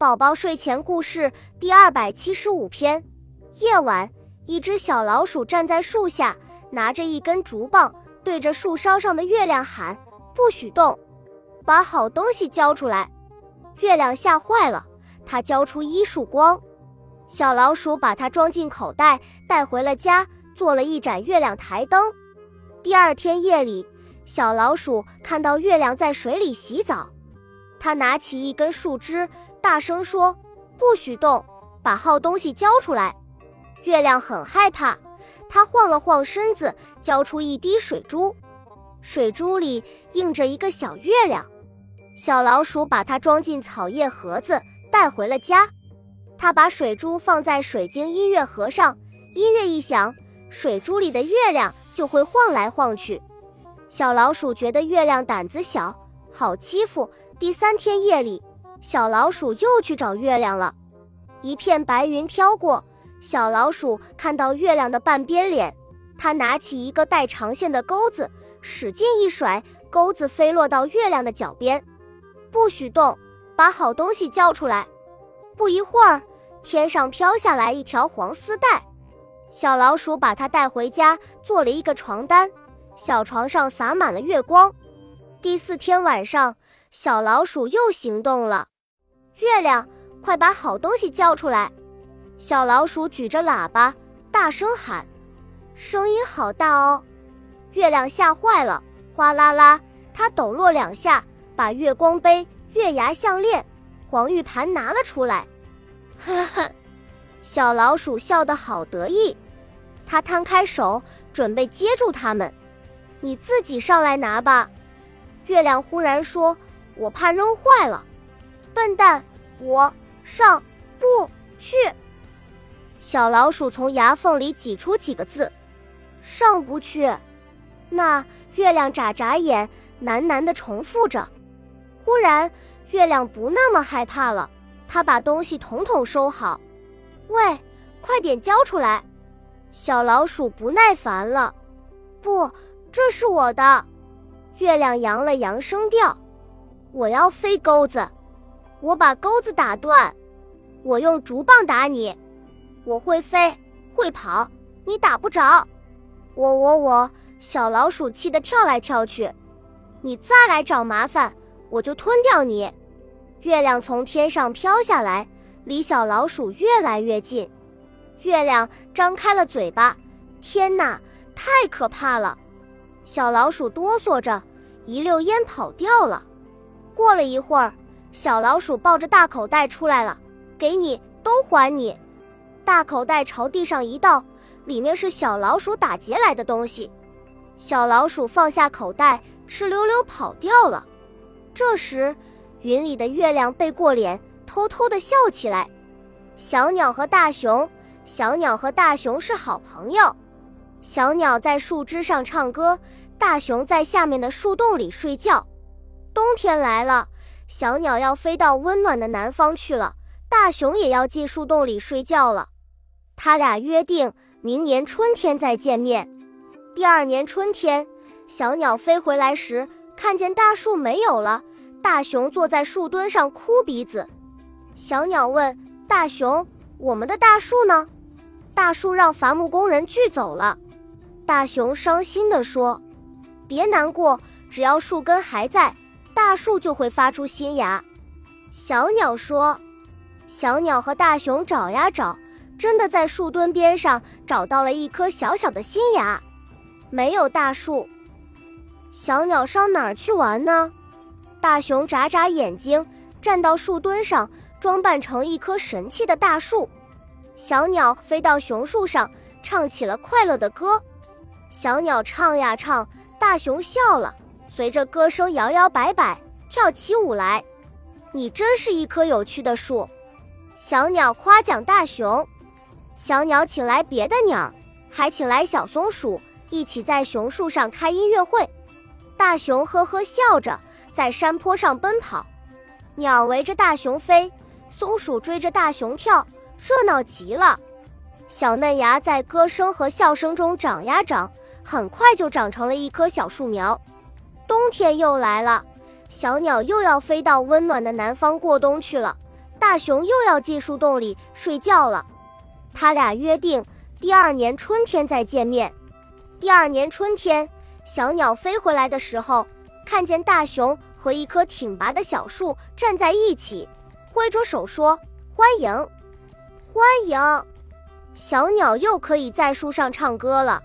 宝宝睡前故事第二百七十五篇。夜晚，一只小老鼠站在树下，拿着一根竹棒，对着树梢上的月亮喊：“不许动，把好东西交出来。”月亮吓坏了，它交出一束光。小老鼠把它装进口袋，带回了家，做了一盏月亮台灯。第二天夜里，小老鼠看到月亮在水里洗澡，它拿起一根树枝。大声说：“不许动，把好东西交出来！”月亮很害怕，它晃了晃身子，交出一滴水珠，水珠里映着一个小月亮。小老鼠把它装进草叶盒子，带回了家。它把水珠放在水晶音乐盒上，音乐一响，水珠里的月亮就会晃来晃去。小老鼠觉得月亮胆子小，好欺负。第三天夜里。小老鼠又去找月亮了，一片白云飘过，小老鼠看到月亮的半边脸，它拿起一个带长线的钩子，使劲一甩，钩子飞落到月亮的脚边。不许动，把好东西交出来。不一会儿，天上飘下来一条黄丝带，小老鼠把它带回家，做了一个床单，小床上洒满了月光。第四天晚上。小老鼠又行动了，月亮，快把好东西交出来！小老鼠举着喇叭，大声喊，声音好大哦。月亮吓坏了，哗啦啦，它抖落两下，把月光杯、月牙项链、黄玉盘拿了出来。呵呵，小老鼠笑得好得意，它摊开手，准备接住它们。你自己上来拿吧。月亮忽然说。我怕扔坏了，笨蛋！我上不去。小老鼠从牙缝里挤出几个字：“上不去。”那月亮眨眨眼，喃喃地重复着。忽然，月亮不那么害怕了，它把东西统统收好。喂，快点交出来！小老鼠不耐烦了。不，这是我的。月亮扬了扬声调。我要飞钩子，我把钩子打断，我用竹棒打你，我会飞会跑，你打不着。我我我，小老鼠气得跳来跳去，你再来找麻烦，我就吞掉你。月亮从天上飘下来，离小老鼠越来越近。月亮张开了嘴巴，天哪，太可怕了！小老鼠哆嗦着，一溜烟跑掉了。过了一会儿，小老鼠抱着大口袋出来了，给你，都还你。大口袋朝地上一倒，里面是小老鼠打劫来的东西。小老鼠放下口袋，哧溜溜跑掉了。这时，云里的月亮背过脸，偷偷地笑起来。小鸟和大熊，小鸟和大熊是好朋友。小鸟在树枝上唱歌，大熊在下面的树洞里睡觉。冬天来了，小鸟要飞到温暖的南方去了，大熊也要进树洞里睡觉了。他俩约定明年春天再见面。第二年春天，小鸟飞回来时，看见大树没有了，大熊坐在树墩上哭鼻子。小鸟问大熊：“我们的大树呢？”大树让伐木工人锯走了。大熊伤心地说：“别难过，只要树根还在。”大树就会发出新芽。小鸟说：“小鸟和大熊找呀找，真的在树墩边上找到了一颗小小的新芽。没有大树，小鸟上哪儿去玩呢？”大熊眨眨眼睛，站到树墩上，装扮成一棵神气的大树。小鸟飞到熊树上，唱起了快乐的歌。小鸟唱呀唱，大熊笑了。随着歌声摇摇摆摆，跳起舞来。你真是一棵有趣的树。小鸟夸奖大熊。小鸟请来别的鸟，还请来小松鼠，一起在熊树上开音乐会。大熊呵呵笑着在山坡上奔跑，鸟围着大熊飞，松鼠追着大熊跳，热闹极了。小嫩芽在歌声和笑声中长呀长，很快就长成了一棵小树苗。冬天又来了，小鸟又要飞到温暖的南方过冬去了。大熊又要进树洞里睡觉了。他俩约定第二年春天再见面。第二年春天，小鸟飞回来的时候，看见大熊和一棵挺拔的小树站在一起，挥着手说：“欢迎，欢迎！”小鸟又可以在树上唱歌了。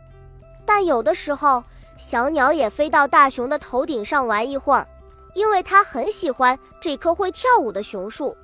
但有的时候，小鸟也飞到大熊的头顶上玩一会儿，因为它很喜欢这棵会跳舞的熊树。